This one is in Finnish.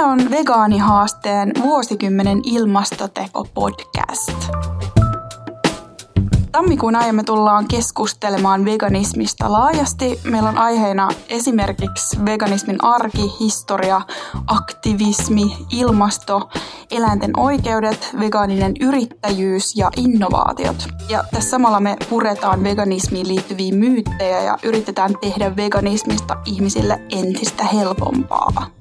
Tämä on Vegaanihaasteen vuosikymmenen ilmastoteko-podcast. Tammikuun ajan me tullaan keskustelemaan veganismista laajasti. Meillä on aiheena esimerkiksi veganismin arki, historia, aktivismi, ilmasto, eläinten oikeudet, vegaaninen yrittäjyys ja innovaatiot. Ja tässä samalla me puretaan veganismiin liittyviä myyttejä ja yritetään tehdä veganismista ihmisille entistä helpompaa.